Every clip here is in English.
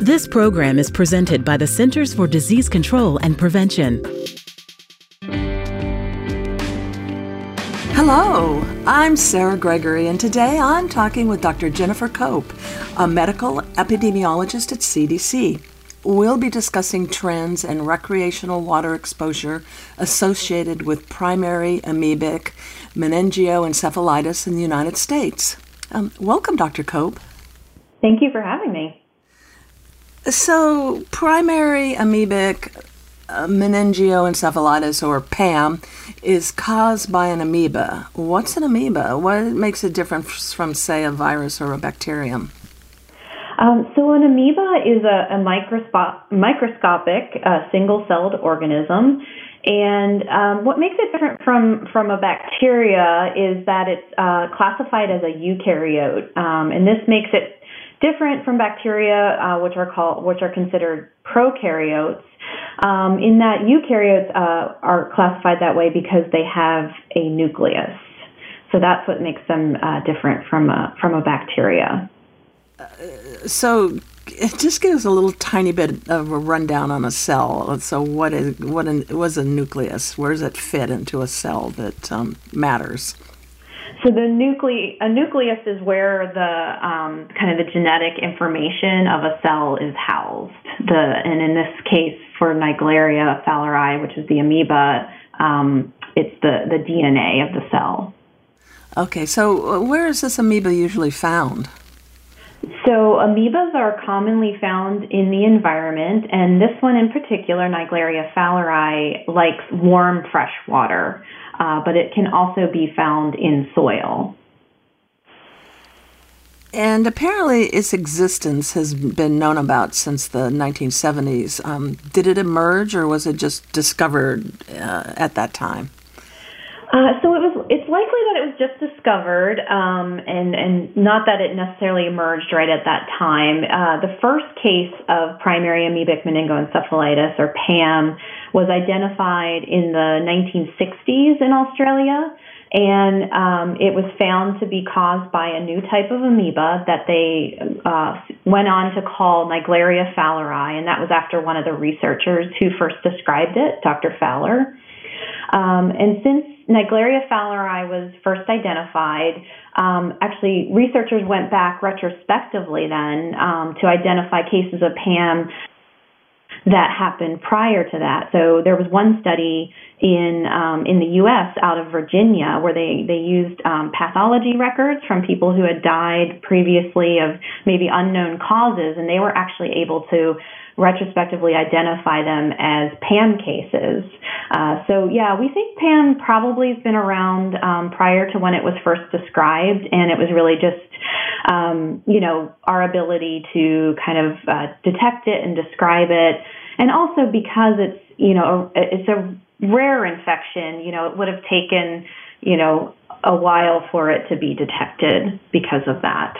This program is presented by the Centers for Disease Control and Prevention. Hello, I'm Sarah Gregory, and today I'm talking with Dr. Jennifer Cope, a medical epidemiologist at CDC. We'll be discussing trends in recreational water exposure associated with primary amoebic meningoencephalitis in the United States. Um, welcome, Dr. Cope. Thank you for having me. So, primary amoebic uh, meningoencephalitis, or PAM, is caused by an amoeba. What's an amoeba? What makes it different from, say, a virus or a bacterium? Um, so, an amoeba is a, a microspo- microscopic uh, single celled organism. And um, what makes it different from, from a bacteria is that it's uh, classified as a eukaryote. Um, and this makes it different from bacteria, uh, which are called which are considered prokaryotes. Um, in that eukaryotes uh, are classified that way because they have a nucleus. So that's what makes them uh, different from a from a bacteria. Uh, so just give us a little tiny bit of a rundown on a cell. So what is what was a nucleus? Where does it fit into a cell that um, matters? So the nucle- a nucleus is where the um, kind of the genetic information of a cell is housed. The and in this case for Naegleria fowleri, which is the amoeba, um, it's the the DNA of the cell. Okay, so uh, where is this amoeba usually found? So amoebas are commonly found in the environment, and this one in particular, Naegleria fowleri, likes warm, fresh water uh, but it can also be found in soil. And apparently, its existence has been known about since the 1970s. Um, did it emerge, or was it just discovered uh, at that time? Uh, so it was. It's likely that it was just discovered, um, and and not that it necessarily emerged right at that time. Uh, the first case of primary amoebic meningoencephalitis, or PAM, was identified in the 1960s in Australia, and um, it was found to be caused by a new type of amoeba that they uh, went on to call Naegleria fowleri, and that was after one of the researchers who first described it, Dr. Fowler. Um, and since Naegleria fowleri was first identified, um, actually researchers went back retrospectively then um, to identify cases of PAM that happened prior to that. So there was one study in um, in the U.S. out of Virginia where they they used um, pathology records from people who had died previously of maybe unknown causes, and they were actually able to retrospectively identify them as PAM cases. Uh, so yeah, we think PAM probably has been around um, prior to when it was first described, and it was really just um, you know our ability to kind of uh, detect it and describe it, and also because it's you know it's a rare infection, you know it would have taken you know a while for it to be detected because of that.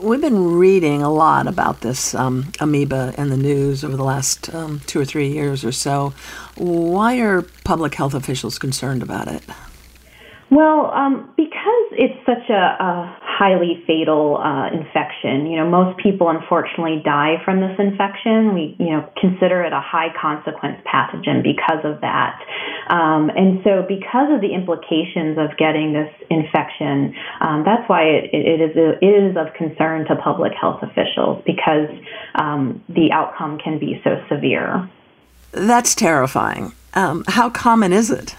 We've been reading a lot about this um, amoeba in the news over the last um, two or three years or so. Why are public health officials concerned about it? Well, um, because it's such a, a highly fatal uh, infection, you know, most people unfortunately die from this infection. We, you know, consider it a high consequence pathogen because of that. Um, and so, because of the implications of getting this infection, um, that's why it, it, is it is of concern to public health officials because um, the outcome can be so severe. That's terrifying. Um, how common is it?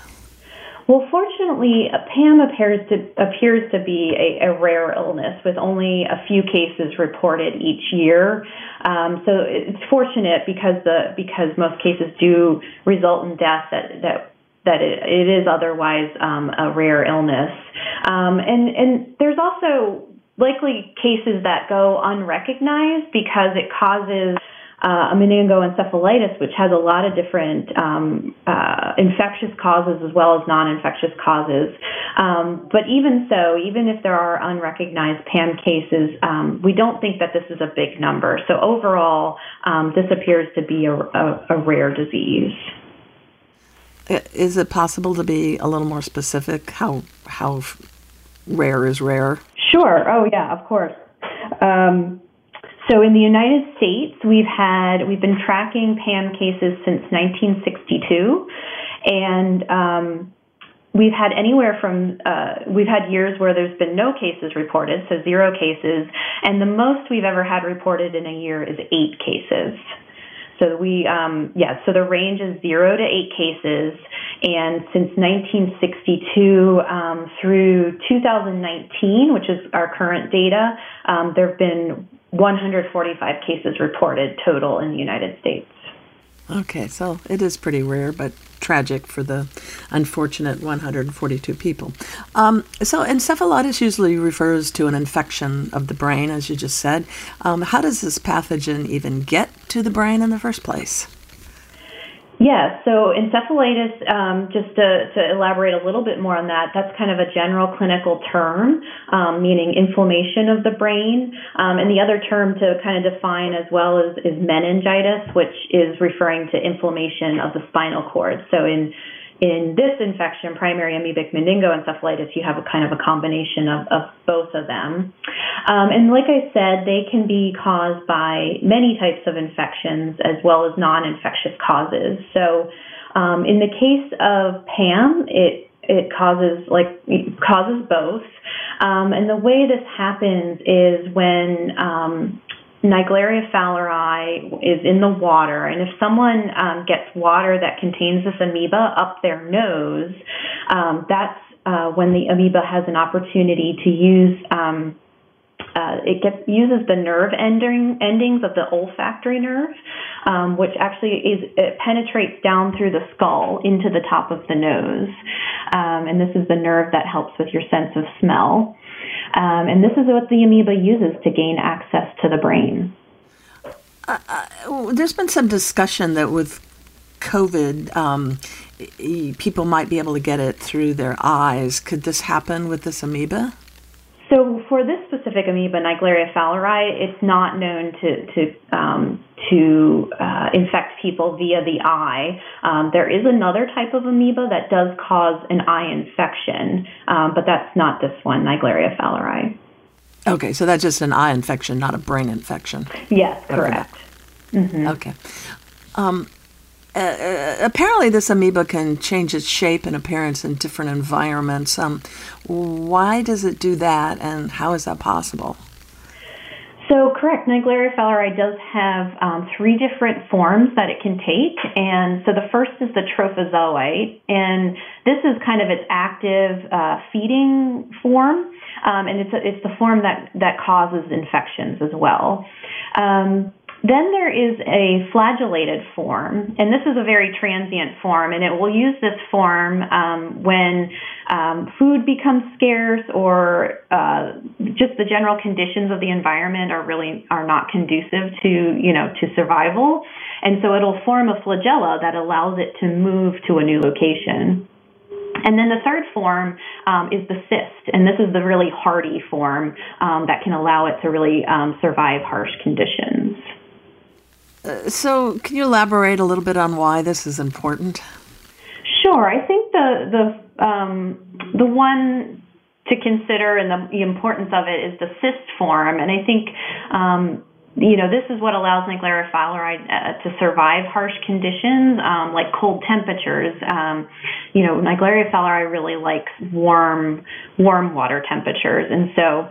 Well, fortunately, PAM appears to appears to be a, a, rare illness with only a few cases reported each year. Um, so it's fortunate because the because most cases do result in death that that that it, it is otherwise um, a rare illness. Um, and and there's also likely cases that go unrecognized because it causes uh, a meningoencephalitis, which has a lot of different um, uh, infectious causes as well as non-infectious causes. Um, but even so, even if there are unrecognized PAM cases, um, we don't think that this is a big number. So overall, um, this appears to be a, a, a rare disease. Is it possible to be a little more specific? How how rare is rare? Sure. Oh yeah, of course. Um, So in the United States, we've had we've been tracking PAM cases since 1962, and um, we've had anywhere from uh, we've had years where there's been no cases reported, so zero cases, and the most we've ever had reported in a year is eight cases. So we, um, yeah, so the range is zero to eight cases, and since 1962 um, through 2019, which is our current data, um, there have been 145 cases reported total in the United States. Okay, so it is pretty rare, but tragic for the unfortunate 142 people. Um, so, encephalitis usually refers to an infection of the brain, as you just said. Um, how does this pathogen even get to the brain in the first place? Yeah, so encephalitis, um, just to, to, elaborate a little bit more on that, that's kind of a general clinical term, um, meaning inflammation of the brain. Um, and the other term to kind of define as well is, is meningitis, which is referring to inflammation of the spinal cord. So in in this infection, primary amoebic meningoencephalitis, you have a kind of a combination of, of both of them. Um, and like I said, they can be caused by many types of infections as well as non-infectious causes. So um, in the case of PAM, it it causes like it causes both. Um, and the way this happens is when um, Naegleria fowleri is in the water, and if someone um, gets water that contains this amoeba up their nose, um, that's uh, when the amoeba has an opportunity to use. Um, uh, it gets uses the nerve ending, endings of the olfactory nerve, um, which actually is it penetrates down through the skull into the top of the nose, um, and this is the nerve that helps with your sense of smell. Um, and this is what the amoeba uses to gain access to the brain. Uh, uh, there's been some discussion that with COVID, um, people might be able to get it through their eyes. Could this happen with this amoeba? So for this specific amoeba, Naegleria fowleri, it's not known to to um, to uh, infect people via the eye. Um, there is another type of amoeba that does cause an eye infection, um, but that's not this one, Naegleria fowleri. Okay, so that's just an eye infection, not a brain infection. Yes, correct. Mm-hmm. Okay. Uh, uh, apparently, this amoeba can change its shape and appearance in different environments. Um, why does it do that, and how is that possible? So, correct. Naegleria fowleri does have um, three different forms that it can take. And so the first is the trophozoite, and this is kind of its active uh, feeding form. Um, and it's, a, it's the form that, that causes infections as well. Um, then there is a flagellated form, and this is a very transient form, and it will use this form um, when um, food becomes scarce or uh, just the general conditions of the environment are really are not conducive to you know to survival, and so it'll form a flagella that allows it to move to a new location. And then the third form um, is the cyst, and this is the really hardy form um, that can allow it to really um, survive harsh conditions. So, can you elaborate a little bit on why this is important? Sure. I think the the um, the one to consider and the, the, importance of it is the cyst form, and I think. Um, you know, this is what allows Naegleria fowleri uh, to survive harsh conditions, um, like cold temperatures. Um, you know, Naegleria fowleri really likes warm, warm water temperatures, and so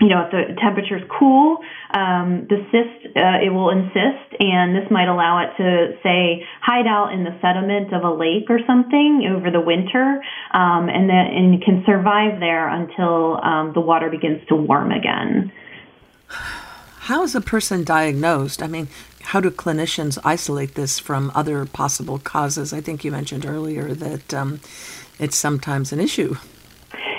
you know, if the temperature is cool, um, the cyst uh, it will encyst, and this might allow it to say hide out in the sediment of a lake or something over the winter, um, and then and can survive there until um, the water begins to warm again. How is a person diagnosed? I mean, how do clinicians isolate this from other possible causes? I think you mentioned earlier that um, it's sometimes an issue.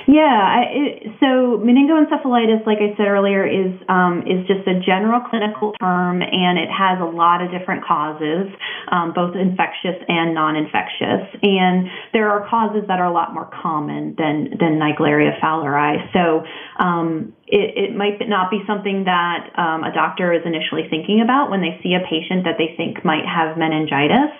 Yeah, I, it, so meningoencephalitis, like I said earlier, is um, is just a general clinical term, and it has a lot of different causes, um, both infectious and non-infectious. And there are causes that are a lot more common than than Naegleria fowleri. So um, it, it, might not be something that um, a doctor is initially thinking about when they see a patient that they think might have meningitis.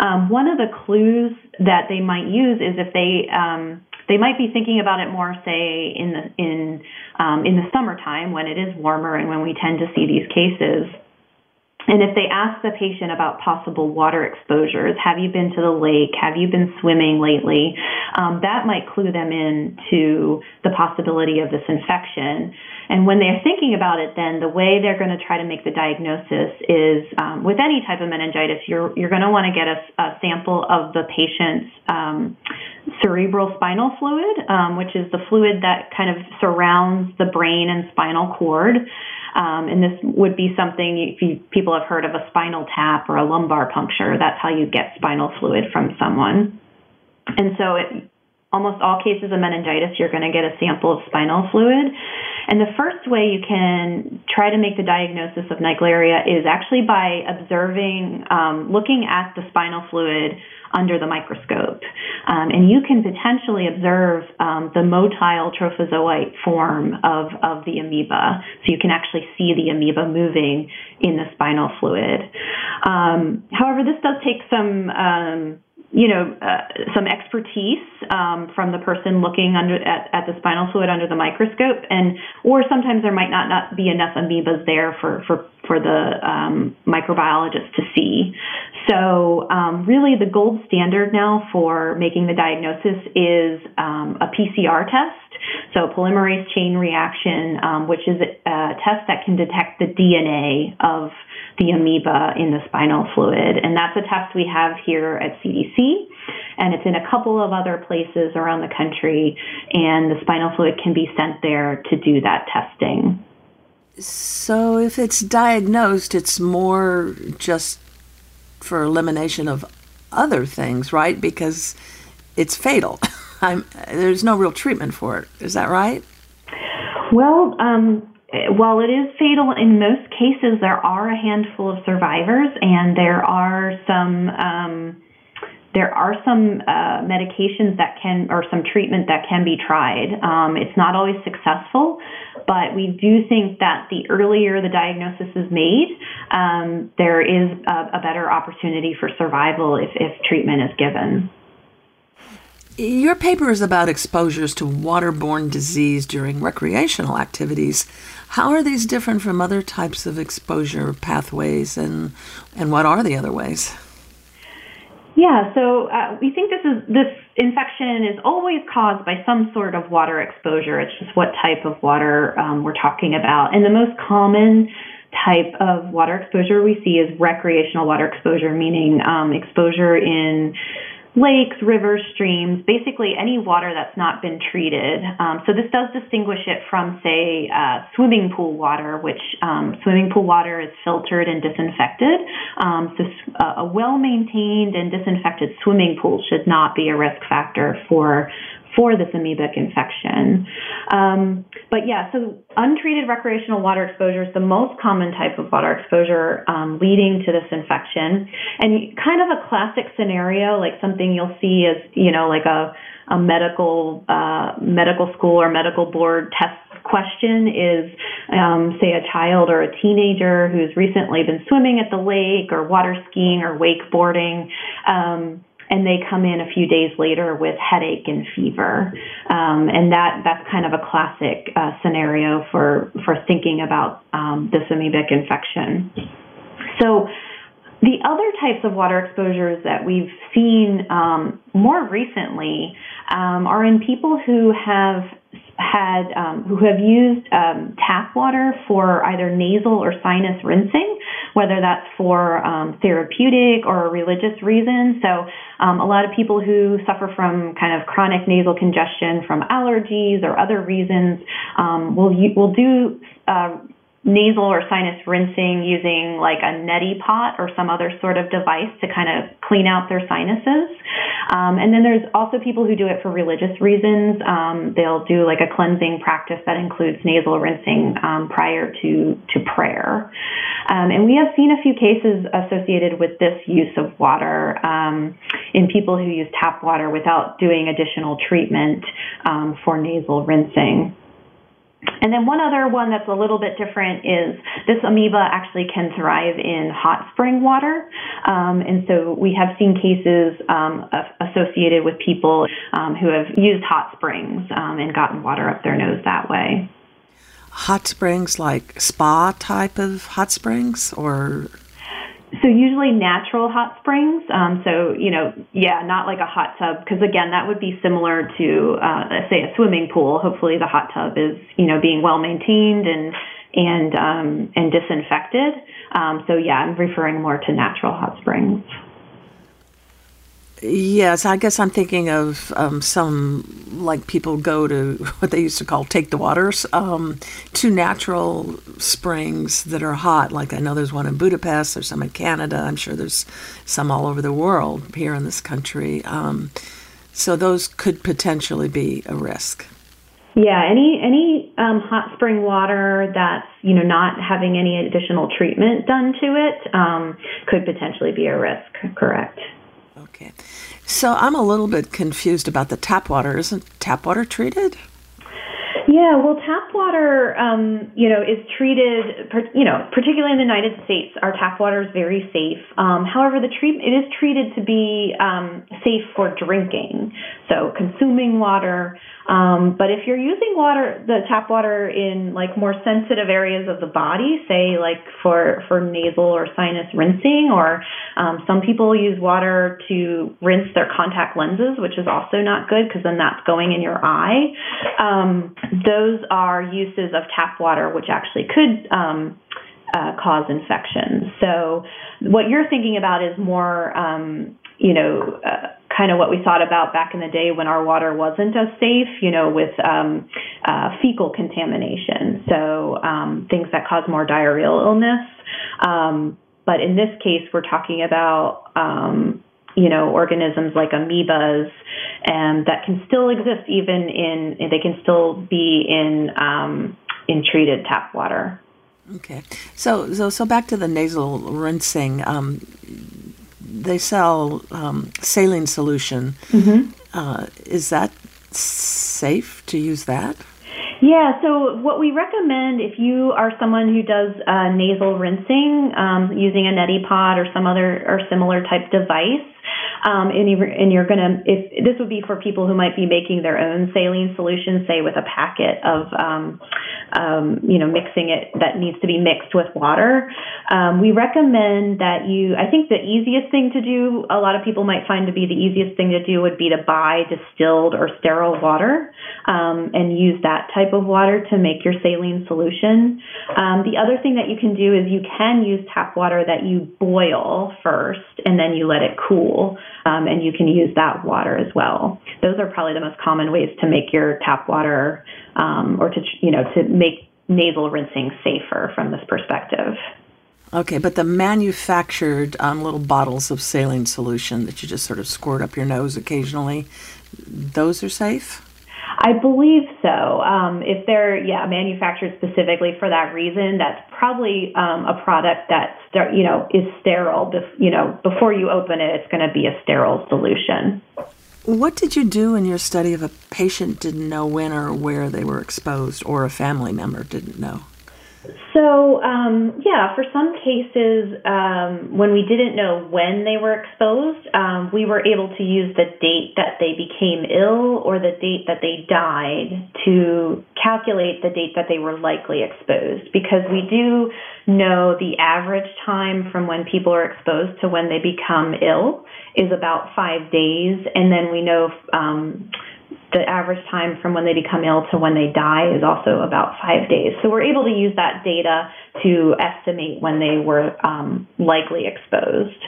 Um, one of the clues that they might use is if they um, they might be thinking about it more, say, in the in um, in the summertime when it is warmer and when we tend to see these cases. And if they ask the patient about possible water exposures, have you been to the lake? Have you been swimming lately? Um, that might clue them in to the possibility of this infection. And when they're thinking about it, then the way they're going to try to make the diagnosis is um, with any type of meningitis, you're, you're going to want to get a, a, sample of the patient's um, cerebral spinal fluid, um, which is the fluid that kind of surrounds the brain and spinal cord. Um, and this would be something if you, people have heard of a spinal tap or a lumbar puncture. That's how you get spinal fluid from someone. And so, it, almost all cases of meningitis, you're going to get a sample of spinal fluid. And the first way you can try to make the diagnosis of Naegleria is actually by observing, um, looking at the spinal fluid under the microscope. Um, and you can potentially observe um, the motile trophozoite form of, of the amoeba. So you can actually see the amoeba moving in the spinal fluid. Um, however, this does take some um, you know, uh, some expertise um, from the person looking under at, at, the spinal fluid under the microscope, and or sometimes there might not, not be enough amoebas there for for for the um, microbiologist to see. So, um, really, the gold standard now for making the diagnosis is um, a PCR test. So, polymerase chain reaction, um, which is a test that can detect the DNA of the amoeba in the spinal fluid. And that's a test we have here at CDC, and it's in a couple of other places around the country, and the spinal fluid can be sent there to do that testing. So, if it's diagnosed, it's more just for elimination of other things, right? Because it's fatal. there's no real treatment for it. Is that right? Well, um, while it is fatal in most cases, there are a handful of survivors, and there are some um, there are some uh, medications that can or some treatment that can be tried. Um, it's not always successful, but we do think that the earlier the diagnosis is made, um, there is a, a better opportunity for survival if, if treatment is given. Your paper is about exposures to waterborne disease during recreational activities. How are these different from other types of exposure pathways, and and what are the other ways? Yeah, so uh, we think this is this infection is always caused by some sort of water exposure. It's just what type of water um, we're talking about, and the most common type of water exposure we see is recreational water exposure, meaning um, exposure in lakes, rivers, streams, basically any water that's not been treated. Um, so this does distinguish it from, say, uh, swimming pool water, which um, swimming pool water is filtered and disinfected. Um, so uh, a well-maintained and disinfected swimming pool should not be a risk factor for for this amoebic infection. Um, but yeah, so untreated recreational water exposure is the most common type of water exposure um, leading to this infection. And kind of a classic scenario, like something you'll see is, you know, like a, a medical uh, medical school or medical board test question is, um, say, a child or a teenager who's recently been swimming at the lake or water skiing or wakeboarding. Um, and they come in a few days later with headache and fever. Um, and that that's kind of a classic uh, scenario for for thinking about um, this amoebic infection. So. The other types of water exposures that we've seen um, more recently um, are in people who have had um, who have used um, tap water for either nasal or sinus rinsing, whether that's for um, therapeutic or religious reasons. So, um, a lot of people who suffer from kind of chronic nasal congestion from allergies or other reasons um, will will do uh, nasal or sinus rinsing using like a neti pot or some other sort of device to kind of clean out their sinuses. Um, and then there's also people who do it for religious reasons. Um, they'll do like a cleansing practice that includes nasal rinsing um, prior to, to prayer. Um, and we have seen a few cases associated with this use of water um, in people who use tap water without doing additional treatment um, for nasal rinsing. And then one other one that's a little bit different is this amoeba actually can thrive in hot spring water. Um, and so we have seen cases um, associated with people um, who have used hot springs um, and gotten water up their nose that way. Hot springs, like spa type of hot springs, or so usually natural hot springs. Um, so you know, yeah, not like a hot tub because again, that would be similar to uh, say a swimming pool. Hopefully, the hot tub is you know being well maintained and and um, and disinfected. Um, so yeah, I'm referring more to natural hot springs. Yes, I guess I'm thinking of um, some like people go to what they used to call take the waters um, to natural springs that are hot. Like I know there's one in Budapest, there's some in Canada. I'm sure there's some all over the world here in this country. Um, so those could potentially be a risk. Yeah, any any um, hot spring water that's you know not having any additional treatment done to it um, could potentially be a risk. Correct. Okay. So I'm a little bit confused about the tap water. Isn't tap water treated? Yeah, well, tap water, um, you know, is treated, you know, particularly in the United States, our tap water is very safe. Um, however, the treat it is treated to be um, safe for drinking, so consuming water. Um, but if you're using water, the tap water in like more sensitive areas of the body, say like for for nasal or sinus rinsing, or um, some people use water to rinse their contact lenses, which is also not good because then that's going in your eye. Um, those are uses of tap water, which actually could um, uh, cause infections. So what you're thinking about is more, um, you know. Uh, kind of what we thought about back in the day when our water wasn't as safe, you know, with um, uh, fecal contamination. So um, things that cause more diarrheal illness. Um, but in this case, we're talking about, um, you know, organisms like amoebas and that can still exist even in, they can still be in, um, in treated tap water. Okay. So, so, so back to the nasal rinsing. Um, they sell um, saline solution. Mm-hmm. Uh, is that safe to use that? Yeah, so what we recommend if you are someone who does uh, nasal rinsing um, using a neti pot or some other or similar type device, um, and, you, and you're going to, if this would be for people who might be making their own saline solution, say with a packet of, um, um, you know, mixing it that needs to be mixed with water. Um, we recommend that you, I think the easiest thing to do, a lot of people might find to be the easiest thing to do would be to buy distilled or sterile water um, and use that type of water to make your saline solution. Um, the other thing that you can do is you can use tap water that you boil first and then you let it cool um, and you can use that water as well. Those are probably the most common ways to make your tap water um, or to you know to make nasal rinsing safer from this perspective. Okay, but the manufactured um, little bottles of saline solution that you just sort of squirt up your nose occasionally, those are safe? I believe so. Um, if they're yeah manufactured specifically for that reason, that's probably um, a product that you know is sterile. You know before you open it, it's going to be a sterile solution. What did you do in your study if a patient didn't know when or where they were exposed, or a family member didn't know? So, um, yeah, for some cases, um, when we didn't know when they were exposed, um, we were able to use the date that they became ill or the date that they died to calculate the date that they were likely exposed because we do know the average time from when people are exposed to when they become ill is about five days. And then we know um, the average time from when they become ill to when they die is also about five days. So we're able to use that data to estimate when they were um, likely exposed.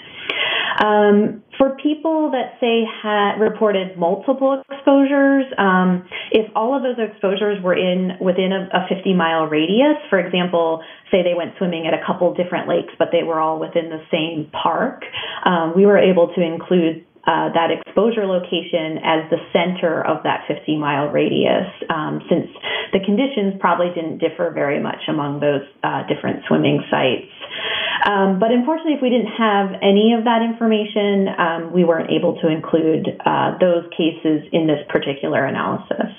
Um, for people that say had reported multiple exposures, um, if all of those exposures were in within a, a 50 mile radius, for example, say they went swimming at a couple different lakes, but they were all within the same park, um, we were able to include uh, that exposure location as the center of that 50 mile radius, um, since the conditions probably didn't differ very much among those uh, different swimming sites. Um, but unfortunately, if we didn't have any of that information, um, we weren't able to include uh, those cases in this particular analysis.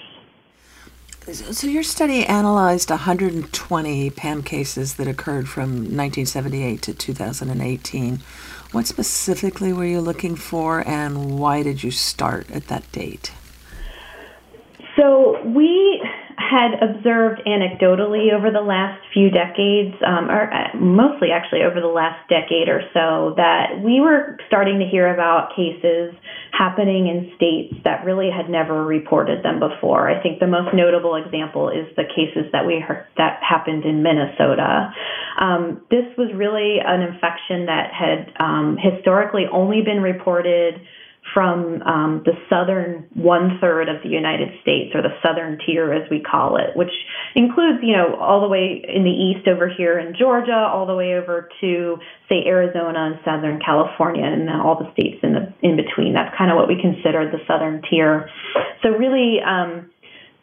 So your study analyzed 120 PAM cases that occurred from 1978 to 2018. What specifically were you looking for, and why did you start at that date? So we had observed anecdotally over the last few decades, um, or uh, mostly actually over the last decade or so, that we were starting to hear about cases happening in states that really had never reported them before. I think the most notable example is the cases that we heard that happened in Minnesota. Um, this was really an infection that had um, historically only been reported from um, the southern one third of the United States, or the southern tier as we call it, which includes, you know, all the way in the east over here in Georgia, all the way over to say Arizona and Southern California, and all the states in the in between. That's kind of what we consider the southern tier. So really. Um,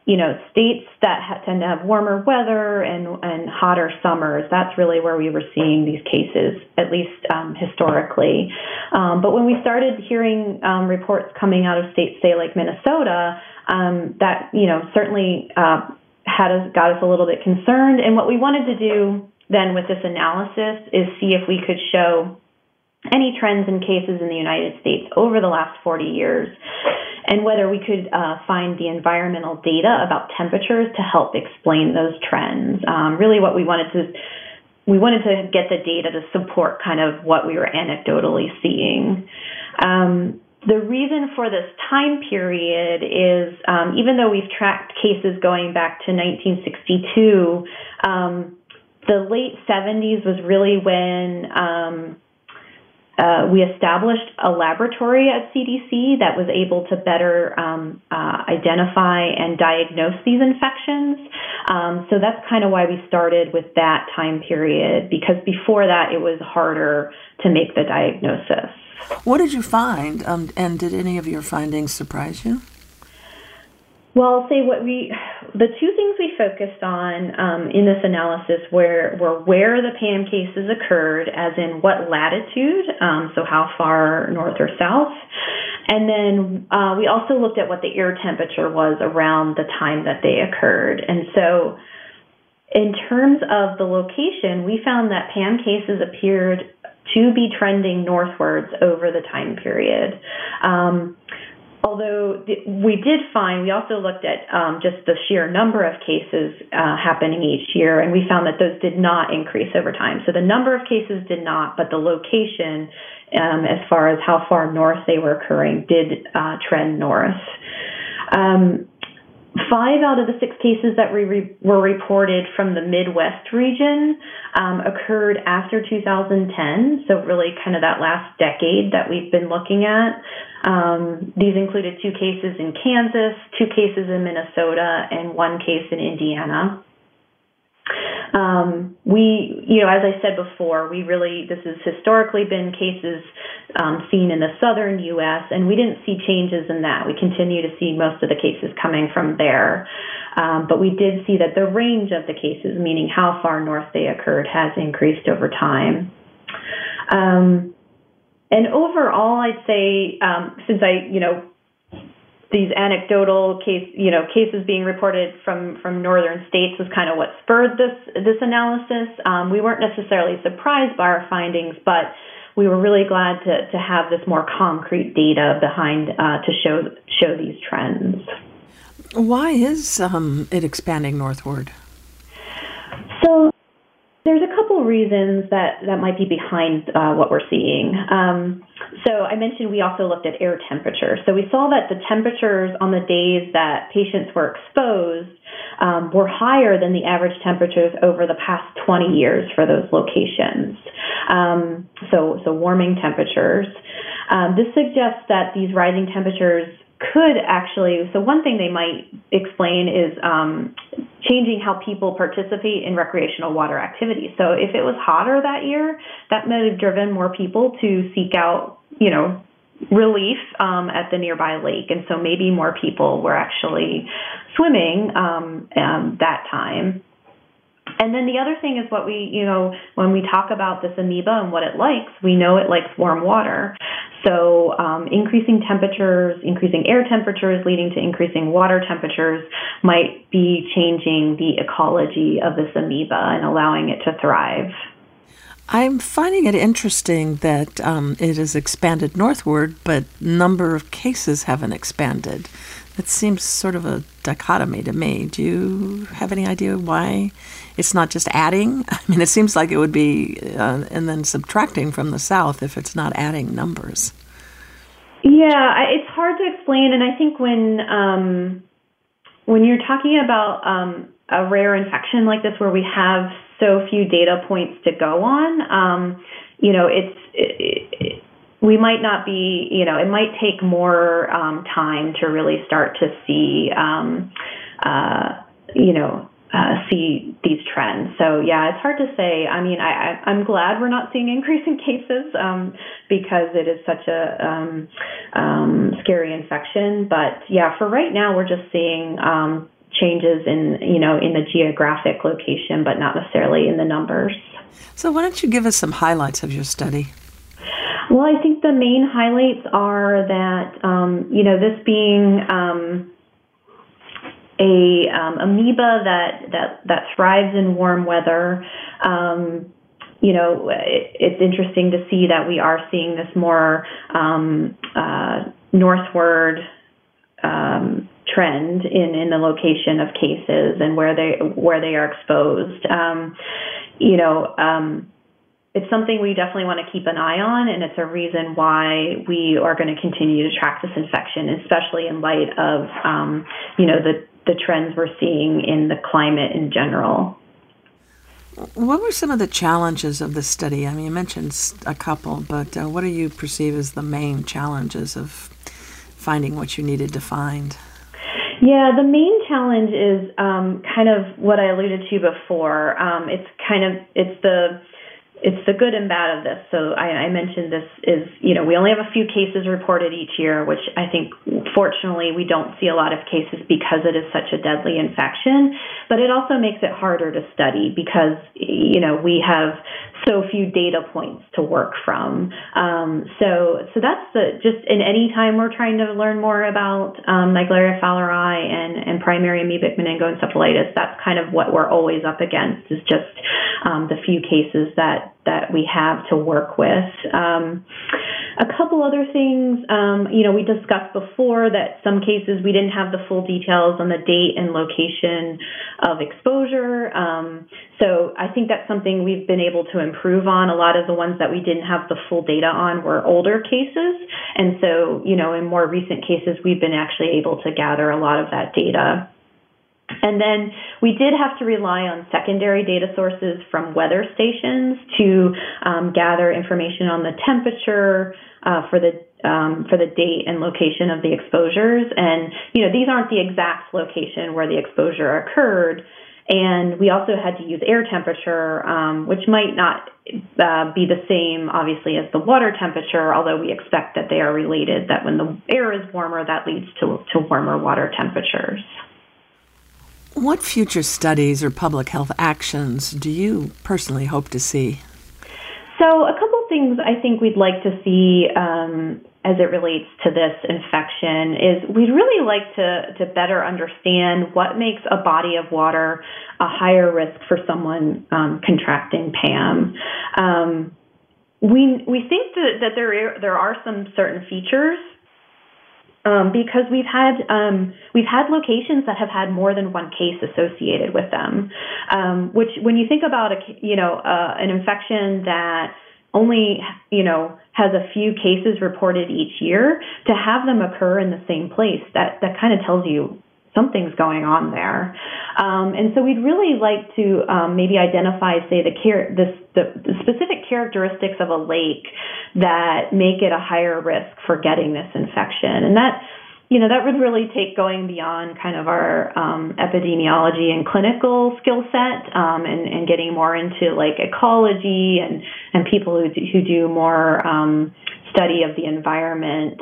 you know, states that ha- tend to have warmer weather and, and hotter summers, that's really where we were seeing these cases, at least um, historically. Um, but when we started hearing um, reports coming out of states, say like Minnesota, um, that, you know, certainly uh, had us, got us a little bit concerned. And what we wanted to do then with this analysis is see if we could show any trends in cases in the United States over the last 40 years and whether we could uh, find the environmental data about temperatures to help explain those trends. Um, really, what we wanted to we wanted to get the data to support kind of what we were anecdotally seeing. Um, the reason for this time period is um, even though we've tracked cases going back to 1962, um, the late 70s was really when um, uh, we established a laboratory at CDC that was able to better um, uh, identify and diagnose these infections. Um, so that's kind of why we started with that time period, because before that it was harder to make the diagnosis. What did you find, um, and did any of your findings surprise you? Well, say what we, the two things we focused on um, in this analysis were, were where the PAM cases occurred, as in what latitude, um, so how far north or south. And then uh, we also looked at what the air temperature was around the time that they occurred. And so, in terms of the location, we found that PAM cases appeared to be trending northwards over the time period. Um, although we did find, we also looked at um, just the sheer number of cases uh, happening each year, and we found that those did not increase over time. So the number of cases did not, but the location, um, as far as how far north they were occurring, did uh, trend north. Um, Five out of the six cases that we re- were reported from the Midwest region um, occurred after 2010, so really kind of that last decade that we've been looking at. Um, these included two cases in Kansas, two cases in Minnesota, and one case in Indiana. Um, we, you know, as I said before, we really, this has historically been cases um, seen in the southern U.S., and we didn't see changes in that. We continue to see most of the cases coming from there. Um, but we did see that the range of the cases, meaning how far north they occurred, has increased over time. Um, and overall, I'd say, um, since I, you know, these anecdotal case, you know, cases being reported from from northern states was kind of what spurred this this analysis. Um, we weren't necessarily surprised by our findings, but we were really glad to to have this more concrete data behind uh, to show show these trends. Why is um, it expanding northward? So there's a couple reasons that, that might be behind uh, what we're seeing. Um, so I mentioned we also looked at air temperature. So we saw that the temperatures on the days that patients were exposed um, were higher than the average temperatures over the past 20 years for those locations. Um, so, so warming temperatures. Um, this suggests that these rising temperatures could actually so one thing they might explain is um, changing how people participate in recreational water activities. So if it was hotter that year that might have driven more people to seek out you know relief um, at the nearby lake. And so maybe more people were actually swimming um, um, that time and then the other thing is what we, you know, when we talk about this amoeba and what it likes, we know it likes warm water. So um, increasing temperatures, increasing air temperatures, leading to increasing water temperatures might be changing the ecology of this amoeba and allowing it to thrive. I'm finding it interesting that um, it has expanded northward, but number of cases haven't expanded. That seems sort of a dichotomy to me. Do you have any idea why it's not just adding? I mean, it seems like it would be, uh, and then subtracting from the south if it's not adding numbers. Yeah, it's hard to explain, and I think when um, when you're talking about um, a rare infection like this, where we have so few data points to go on, um, you know, it's it, it, we might not be, you know, it might take more um, time to really start to see, um, uh, you know, uh, see these trends. So yeah, it's hard to say. I mean, I, I, am glad we're not seeing increase in cases um, because it is such a um, um, scary infection. But yeah, for right now, we're just seeing um, changes in you know in the geographic location, but not necessarily in the numbers. So why don't you give us some highlights of your study? Well, I think the main highlights are that um, you know this being um, a um, amoeba that that that thrives in warm weather. Um, you know, it, it's interesting to see that we are seeing this more um, uh, northward um, trend in, in the location of cases and where they where they are exposed. you know it's something we definitely want to keep an eye on, and it's a reason why we are going to continue to track this infection, especially in light of um, you know the the trends we're seeing in the climate in general. What were some of the challenges of the study? I mean, you mentioned a couple, but uh, what do you perceive as the main challenges of finding what you needed to find? Yeah, the main challenge is um, kind of what I alluded to before. Um, it's kind of it's the it's the good and bad of this. So I, I, mentioned this is, you know, we only have a few cases reported each year, which I think fortunately we don't see a lot of cases because it is such a deadly infection. But it also makes it harder to study because, you know, we have so few data points to work from. Um, so, so that's the just in any time we're trying to learn more about um, Naegleria fowleri and, and primary amoebic meningoencephalitis. That's kind of what we're always up against is just um, the few cases that that we have to work with. Um, a couple other things, um, you know, we discussed before that some cases we didn't have the full details on the date and location of exposure. Um, so I think that's something we've been able to improve on. A lot of the ones that we didn't have the full data on were older cases. And so, you know, in more recent cases, we've been actually able to gather a lot of that data. And then we did have to rely on secondary data sources from weather stations to um, gather information on the temperature uh, for the um, for the date and location of the exposures. And you know these aren't the exact location where the exposure occurred. And we also had to use air temperature, um, which might not uh, be the same, obviously, as the water temperature, although we expect that they are related, that when the air is warmer, that leads to, to warmer water temperatures. What future studies or public health actions do you personally hope to see? So, a couple things I think we'd like to see um, as it relates to this infection is we'd really like to, to better understand what makes a body of water a higher risk for someone um, contracting PAM. Um, we, we think that, that there, there are some certain features um, because we've had um, we've had locations that have had more than one case associated with them. Um, which, when you think about a you know uh, an infection that only you know has a few cases reported each year, to have them occur in the same place that that kind of tells you something's going on there. Um, and so we'd really like to um, maybe identify, say, the, char- the, the, the, specific characteristics of a lake that make it a higher risk for getting this infection. And that, you know, that would really take going beyond kind of our um, epidemiology and clinical skill set um, and, and getting more into like ecology and, and people who do, who do more um, study of the environment.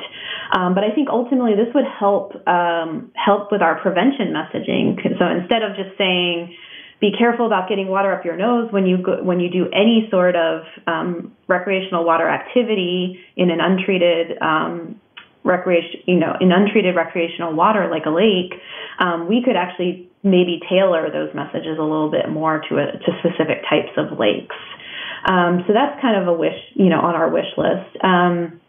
Um, but I think ultimately this would help um, help with our prevention messaging. So instead of just saying, be careful about getting water up your nose when you go, when you do any sort of um, recreational water activity in an untreated um, recreation, you know, in untreated recreational water like a lake, um, we could actually maybe tailor those messages a little bit more to a, to specific types of lakes. Um, so that's kind of a wish, you know, on our wish list. Um,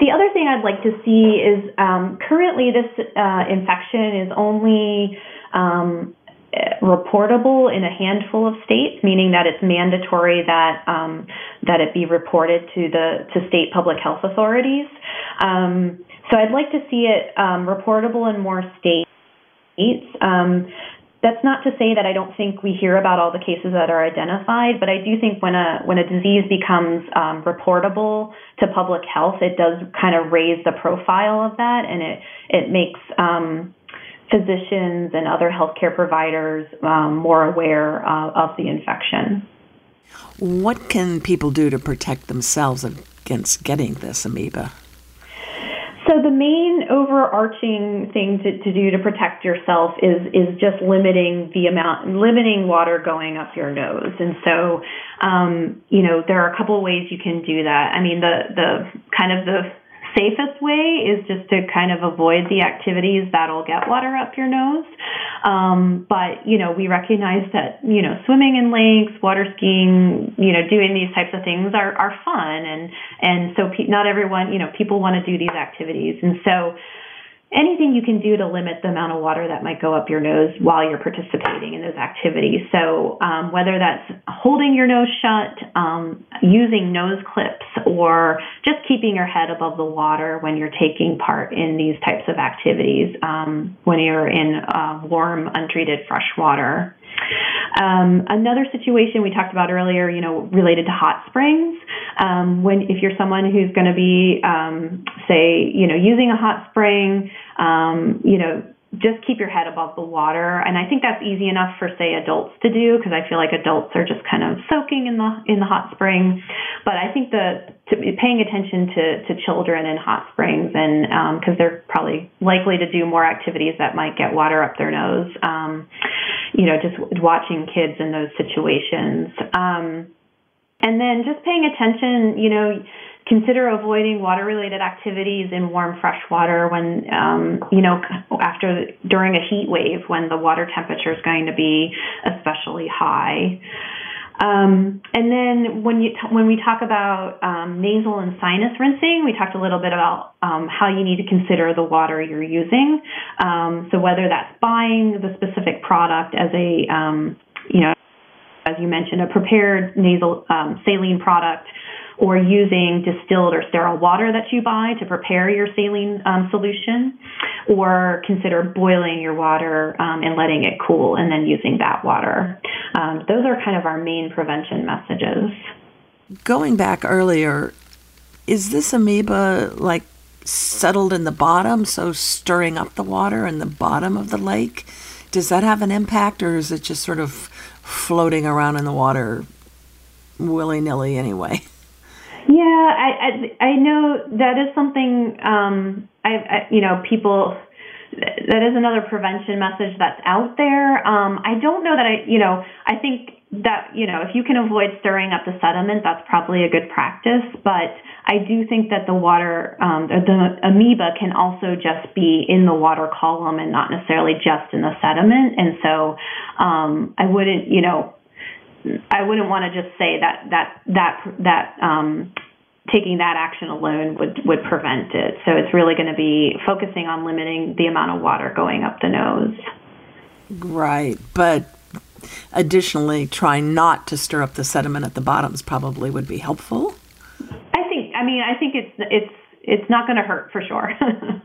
the other thing I'd like to see is um, currently this uh, infection is only um, reportable in a handful of states, meaning that it's mandatory that um, that it be reported to the to state public health authorities. Um, so I'd like to see it um, reportable in more states. Um, that's not to say that I don't think we hear about all the cases that are identified, but I do think when a when a disease becomes um, reportable to public health, it does kind of raise the profile of that, and it it makes um, physicians and other healthcare providers um, more aware uh, of the infection. What can people do to protect themselves against getting this amoeba? So the main overarching thing to, to do to protect yourself is is just limiting the amount, limiting water going up your nose. And so, um, you know, there are a couple ways you can do that. I mean, the the kind of the safest way is just to kind of avoid the activities that'll get water up your nose. Um, but, you know, we recognize that, you know, swimming in lakes, water skiing, you know, doing these types of things are, are fun. And, and so pe- not everyone, you know, people want to do these activities. And so, anything you can do to limit the amount of water that might go up your nose while you're participating in those activities. So, um, whether that's holding your nose shut, um, using nose clips, or just keeping your head above the water when you're taking part in these types of activities, um, when you're in uh, warm, untreated fresh water. Um, another situation we talked about earlier, you know, related to hot springs. Um, when if you're someone who's going to be, um, say, you know, using a hot spring, um, you know, just keep your head above the water. And I think that's easy enough for say adults to do because I feel like adults are just kind of soaking in the in the hot spring. But I think the to be paying attention to to children in hot springs and because um, they're probably likely to do more activities that might get water up their nose. Um, you know, just watching kids in those situations. Um, and then just paying attention, you know, consider avoiding water related activities in warm fresh water when um, you know after during a heat wave when the water temperature is going to be especially high um, and then when you t- when we talk about um, nasal and sinus rinsing, we talked a little bit about um, how you need to consider the water you're using. Um, so whether that's buying the specific product as a um, you know as you mentioned, a prepared nasal um, saline product or using distilled or sterile water that you buy to prepare your saline um, solution, or consider boiling your water um, and letting it cool and then using that water. Um, those are kind of our main prevention messages. Going back earlier, is this amoeba like settled in the bottom, so stirring up the water in the bottom of the lake? Does that have an impact, or is it just sort of floating around in the water willy nilly anyway? Yeah, I, I, I know that is something. Um, I, I you know people that is another prevention message that's out there. Um, I don't know that I you know I think that you know if you can avoid stirring up the sediment, that's probably a good practice. But I do think that the water, um, the amoeba can also just be in the water column and not necessarily just in the sediment. And so um, I wouldn't you know I wouldn't want to just say that that that that um, taking that action alone would would prevent it. So it's really going to be focusing on limiting the amount of water going up the nose. Right, but additionally, trying not to stir up the sediment at the bottoms probably would be helpful. I think. I mean, I think it's it's it's not going to hurt for sure.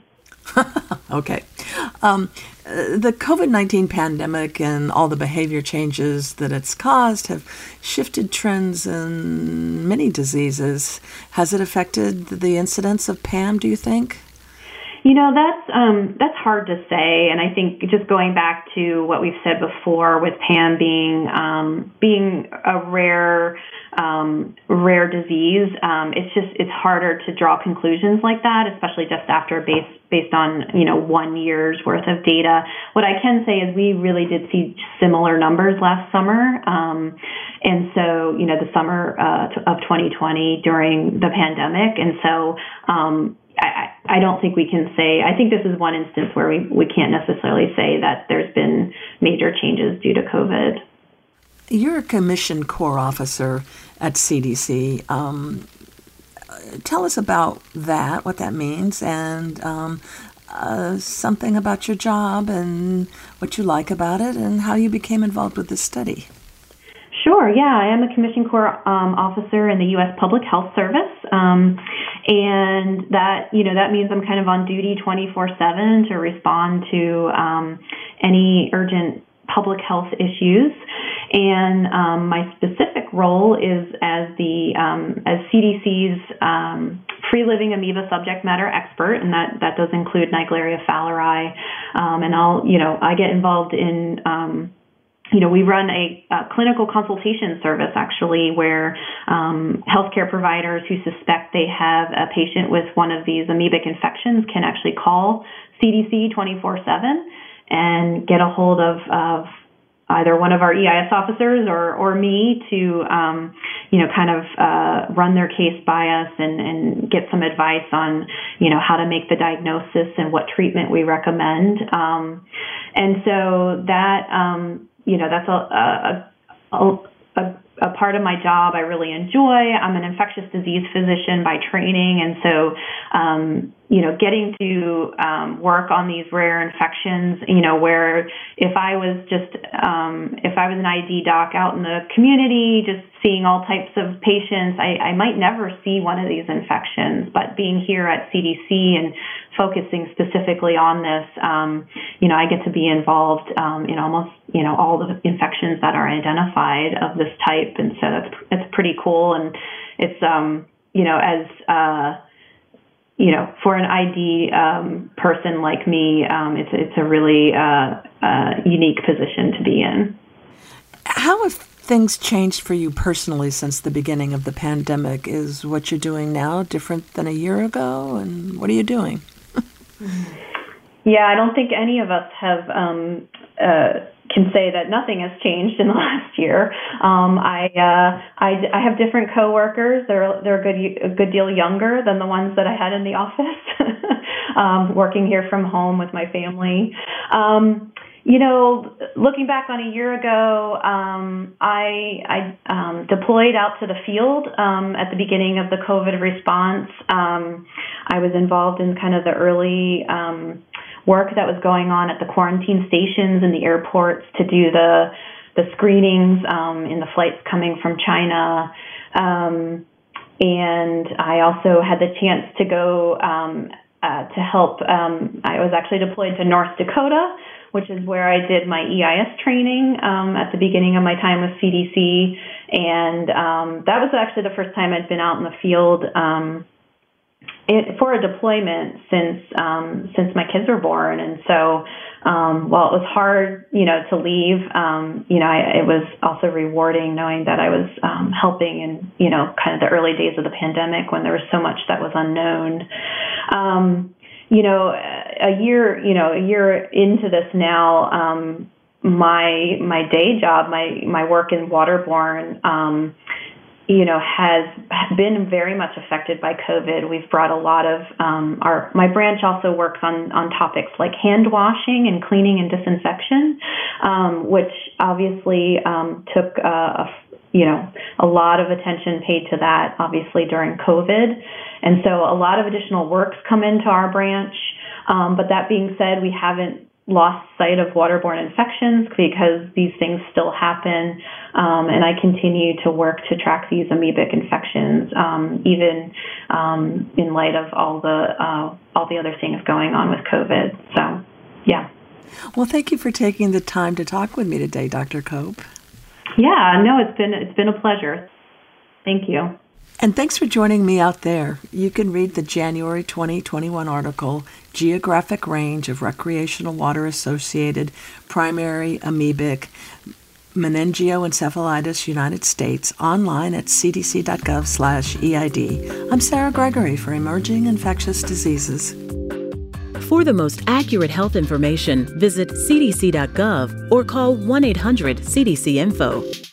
okay. Um, the COVID 19 pandemic and all the behavior changes that it's caused have shifted trends in many diseases. Has it affected the incidence of PAM, do you think? You know, that's um, that's hard to say, and I think just going back to what we've said before with PAM being um, being a rare um, rare disease, um, it's just it's harder to draw conclusions like that, especially just after based based on you know one year's worth of data. What I can say is we really did see similar numbers last summer, um, and so you know the summer uh, of 2020 during the pandemic, and so um, I, I don't think we can say. I think this is one instance where we, we can't necessarily say that there's been major changes due to COVID. You're a commissioned corps officer at CDC. Um, tell us about that, what that means, and um, uh, something about your job and what you like about it, and how you became involved with this study. Sure. Yeah, I am a commissioned corps um, officer in the U.S. Public Health Service, um, and that you know that means I'm kind of on duty 24/7 to respond to um, any urgent public health issues. And um, my specific role is as the um, as CDC's um, free living amoeba subject matter expert, and that that does include Naegleria fowleri. Um, and I'll you know I get involved in um, you know, we run a, a, clinical consultation service actually where um, healthcare providers who suspect they have a patient with one of these amoebic infections can actually call CDC 24 7 and get a hold of, of either one of our EIS officers or, or me to, um, you know, kind of uh, run their case by us and, and get some advice on, you know, how to make the diagnosis and what treatment we recommend. Um, and so that, um, you know, that's a, a, a, a part of my job I really enjoy. I'm an infectious disease physician by training, and so um, you know, getting to um, work on these rare infections, you know, where if I was just, um, if I was an ID doc out in the community, just seeing all types of patients, I, I might never see one of these infections. But being here at CDC and focusing specifically on this, um, you know, I get to be involved um, in almost, you know, all the infections that are identified of this type, and so that's it's pretty cool, and it's, um, you know, as uh, you know, for an ID um, person like me, um, it's it's a really uh, uh, unique position to be in. How have things changed for you personally since the beginning of the pandemic? Is what you're doing now different than a year ago? And what are you doing? yeah, I don't think any of us have um, uh, can say that nothing has changed in the last year. Um, I, uh, I I have different coworkers. They're they're a good a good deal younger than the ones that I had in the office. um, working here from home with my family. Um, you know, looking back on a year ago, um, I, I um, deployed out to the field um, at the beginning of the COVID response. Um, I was involved in kind of the early um, work that was going on at the quarantine stations and the airports to do the the screenings um, in the flights coming from China. Um, and I also had the chance to go um, uh, to help. Um, I was actually deployed to North Dakota, which is where I did my EIS training um, at the beginning of my time with CDC. And um, that was actually the first time I'd been out in the field it, for a deployment since um, since my kids were born, and so um, while it was hard, you know, to leave, um, you know, I, it was also rewarding knowing that I was um, helping in you know kind of the early days of the pandemic when there was so much that was unknown. Um, you know, a year, you know, a year into this now, um, my my day job, my my work in waterborne. Um, you know, has been very much affected by COVID. We've brought a lot of um, our my branch also works on on topics like hand washing and cleaning and disinfection, um, which obviously um, took a, a you know a lot of attention paid to that obviously during COVID, and so a lot of additional works come into our branch. Um, but that being said, we haven't lost sight of waterborne infections because these things still happen. Um, and I continue to work to track these amoebic infections, um, even um, in light of all the uh, all the other things going on with COVID. So, yeah. Well, thank you for taking the time to talk with me today, Dr. Cope. Yeah, no, it's been it's been a pleasure. Thank you. And thanks for joining me out there. You can read the January 2021 article, Geographic Range of Recreational Water Associated Primary Amoebic Meningoencephalitis United States online at cdc.gov slash EID. I'm Sarah Gregory for Emerging Infectious Diseases. For the most accurate health information, visit cdc.gov or call 1 800 CDC Info.